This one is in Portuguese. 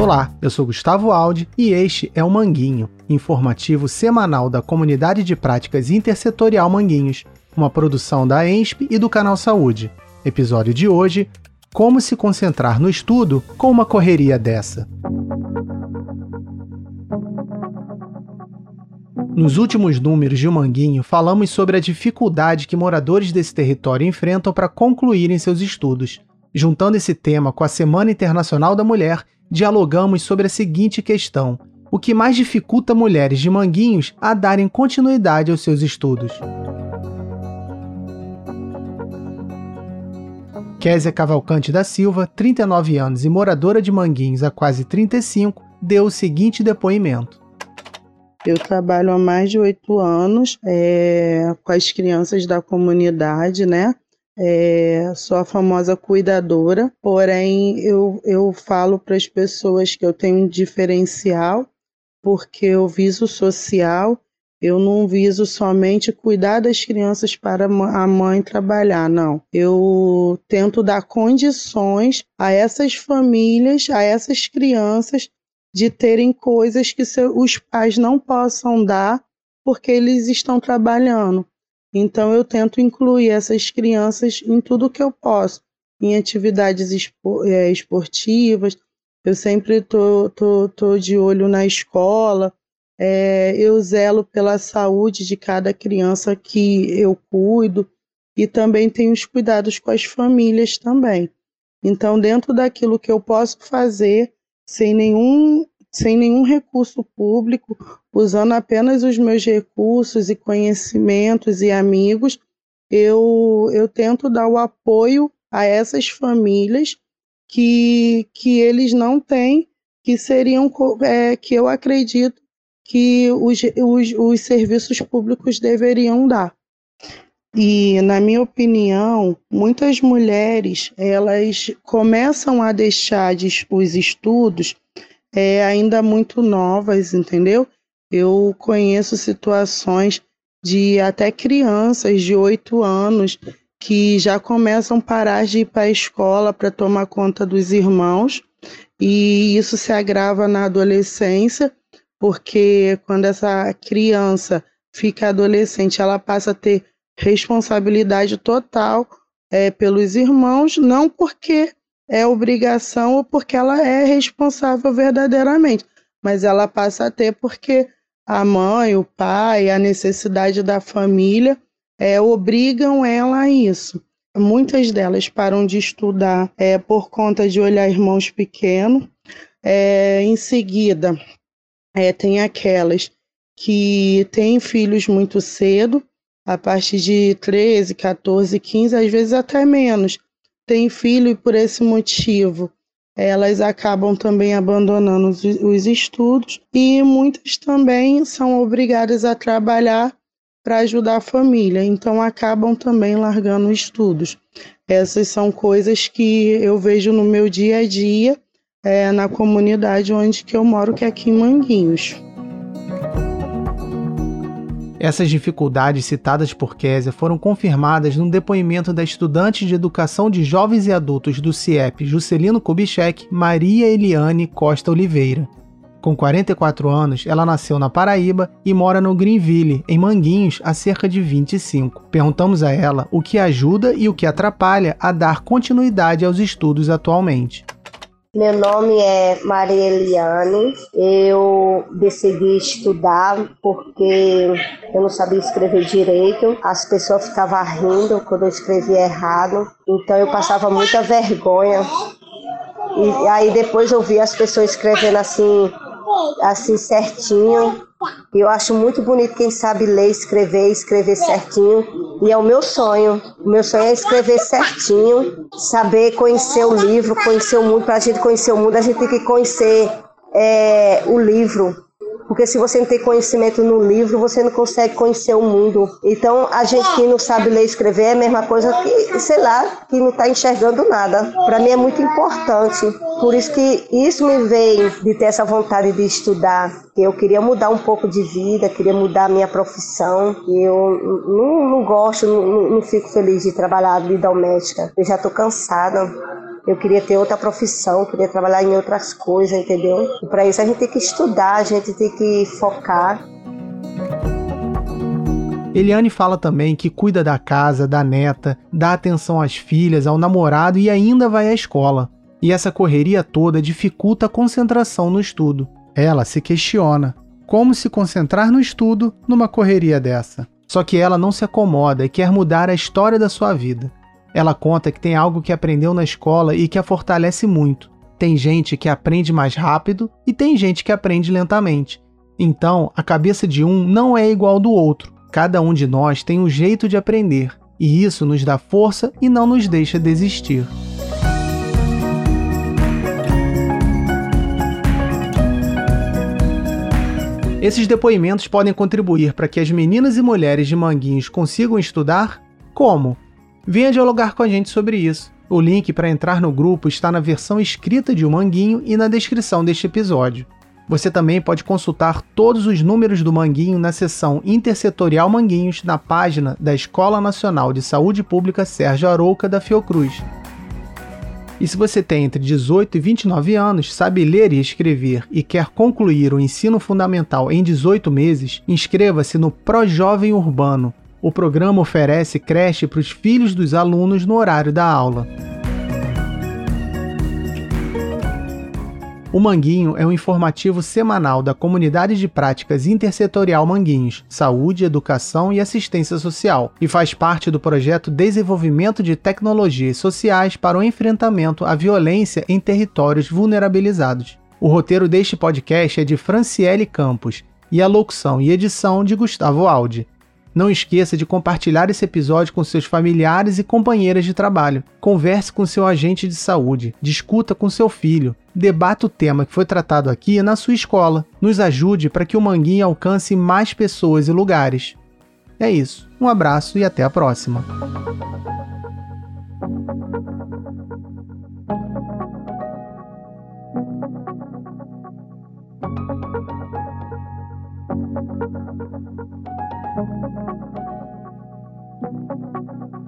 Olá, eu sou Gustavo Aldi e este é o Manguinho, informativo semanal da Comunidade de Práticas Intersetorial Manguinhos, uma produção da ENSP e do Canal Saúde. Episódio de hoje: Como se concentrar no estudo com uma correria dessa. Nos últimos números de O Manguinho, falamos sobre a dificuldade que moradores desse território enfrentam para concluírem seus estudos. Juntando esse tema com a Semana Internacional da Mulher, dialogamos sobre a seguinte questão: o que mais dificulta mulheres de Manguinhos a darem continuidade aos seus estudos? Késia Cavalcante da Silva, 39 anos e moradora de Manguinhos há quase 35, deu o seguinte depoimento. Eu trabalho há mais de oito anos é, com as crianças da comunidade, né? É, sou a famosa cuidadora, porém eu, eu falo para as pessoas que eu tenho um diferencial, porque eu viso social, eu não viso somente cuidar das crianças para a mãe trabalhar, não. Eu tento dar condições a essas famílias, a essas crianças, de terem coisas que os pais não possam dar porque eles estão trabalhando. Então eu tento incluir essas crianças em tudo que eu posso, em atividades é, esportivas. Eu sempre tô, tô, tô de olho na escola. É, eu zelo pela saúde de cada criança que eu cuido e também tenho os cuidados com as famílias também. Então, dentro daquilo que eu posso fazer, sem nenhum sem nenhum recurso público, usando apenas os meus recursos e conhecimentos e amigos, eu, eu tento dar o apoio a essas famílias que, que eles não têm, que seriam, é, que eu acredito que os, os, os serviços públicos deveriam dar. E, na minha opinião, muitas mulheres elas começam a deixar de, os estudos é, ainda muito novas, entendeu? Eu conheço situações de até crianças de oito anos que já começam a parar de ir para a escola para tomar conta dos irmãos, e isso se agrava na adolescência, porque quando essa criança fica adolescente, ela passa a ter responsabilidade total é, pelos irmãos, não porque é obrigação ou porque ela é responsável verdadeiramente, mas ela passa a ter porque a mãe, o pai, a necessidade da família é, obrigam ela a isso. Muitas delas param de estudar é, por conta de olhar irmãos pequenos. É, em seguida, é, tem aquelas que têm filhos muito cedo, a partir de 13, 14, 15, às vezes até menos têm filho e por esse motivo elas acabam também abandonando os, os estudos e muitas também são obrigadas a trabalhar para ajudar a família, então acabam também largando estudos. Essas são coisas que eu vejo no meu dia a dia é, na comunidade onde que eu moro, que é aqui em Manguinhos. Essas dificuldades citadas por Késia foram confirmadas num depoimento da estudante de Educação de Jovens e Adultos do CIEP Juscelino Kubitschek, Maria Eliane Costa Oliveira. Com 44 anos, ela nasceu na Paraíba e mora no Greenville, em Manguinhos, há cerca de 25. Perguntamos a ela o que ajuda e o que atrapalha a dar continuidade aos estudos atualmente. Meu nome é Maria Eliane. Eu decidi estudar porque eu não sabia escrever direito. As pessoas ficavam rindo quando eu escrevia errado. Então eu passava muita vergonha. E aí depois eu vi as pessoas escrevendo assim, assim certinho. Eu acho muito bonito quem sabe ler, escrever, escrever certinho. E é o meu sonho. O meu sonho é escrever certinho, saber conhecer o livro, conhecer o mundo. Para a gente conhecer o mundo, a gente tem que conhecer é, o livro. Porque se você não tem conhecimento no livro, você não consegue conhecer o mundo. Então, a gente que não sabe ler e escrever é a mesma coisa que, sei lá, que não está enxergando nada. Para mim é muito importante. Por isso que isso me veio de ter essa vontade de estudar. Eu queria mudar um pouco de vida, queria mudar a minha profissão. Eu não, não gosto, não, não fico feliz de trabalhar de doméstica. Eu já estou cansada. Eu queria ter outra profissão, queria trabalhar em outras coisas, entendeu? E para isso a gente tem que estudar, a gente tem que focar. Eliane fala também que cuida da casa, da neta, dá atenção às filhas, ao namorado e ainda vai à escola. E essa correria toda dificulta a concentração no estudo. Ela se questiona: como se concentrar no estudo numa correria dessa? Só que ela não se acomoda e quer mudar a história da sua vida. Ela conta que tem algo que aprendeu na escola e que a fortalece muito. Tem gente que aprende mais rápido e tem gente que aprende lentamente. Então, a cabeça de um não é igual do outro. Cada um de nós tem um jeito de aprender, e isso nos dá força e não nos deixa desistir. Esses depoimentos podem contribuir para que as meninas e mulheres de Manguinhos consigam estudar? Como? Venha dialogar com a gente sobre isso. O link para entrar no grupo está na versão escrita de O Manguinho e na descrição deste episódio. Você também pode consultar todos os números do Manguinho na seção Intersetorial Manguinhos na página da Escola Nacional de Saúde Pública Sérgio Arouca da Fiocruz. E se você tem entre 18 e 29 anos, sabe ler e escrever e quer concluir o ensino fundamental em 18 meses, inscreva-se no Projovem Urbano. O programa oferece creche para os filhos dos alunos no horário da aula. O Manguinho é um informativo semanal da Comunidade de Práticas Intersetorial Manguinhos, Saúde, Educação e Assistência Social, e faz parte do projeto Desenvolvimento de Tecnologias Sociais para o Enfrentamento à Violência em Territórios Vulnerabilizados. O roteiro deste podcast é de Franciele Campos e a locução e edição de Gustavo Aldi. Não esqueça de compartilhar esse episódio com seus familiares e companheiras de trabalho. Converse com seu agente de saúde, discuta com seu filho, debata o tema que foi tratado aqui na sua escola. Nos ajude para que o Manguinho alcance mais pessoas e lugares. É isso. Um abraço e até a próxima. Thank you.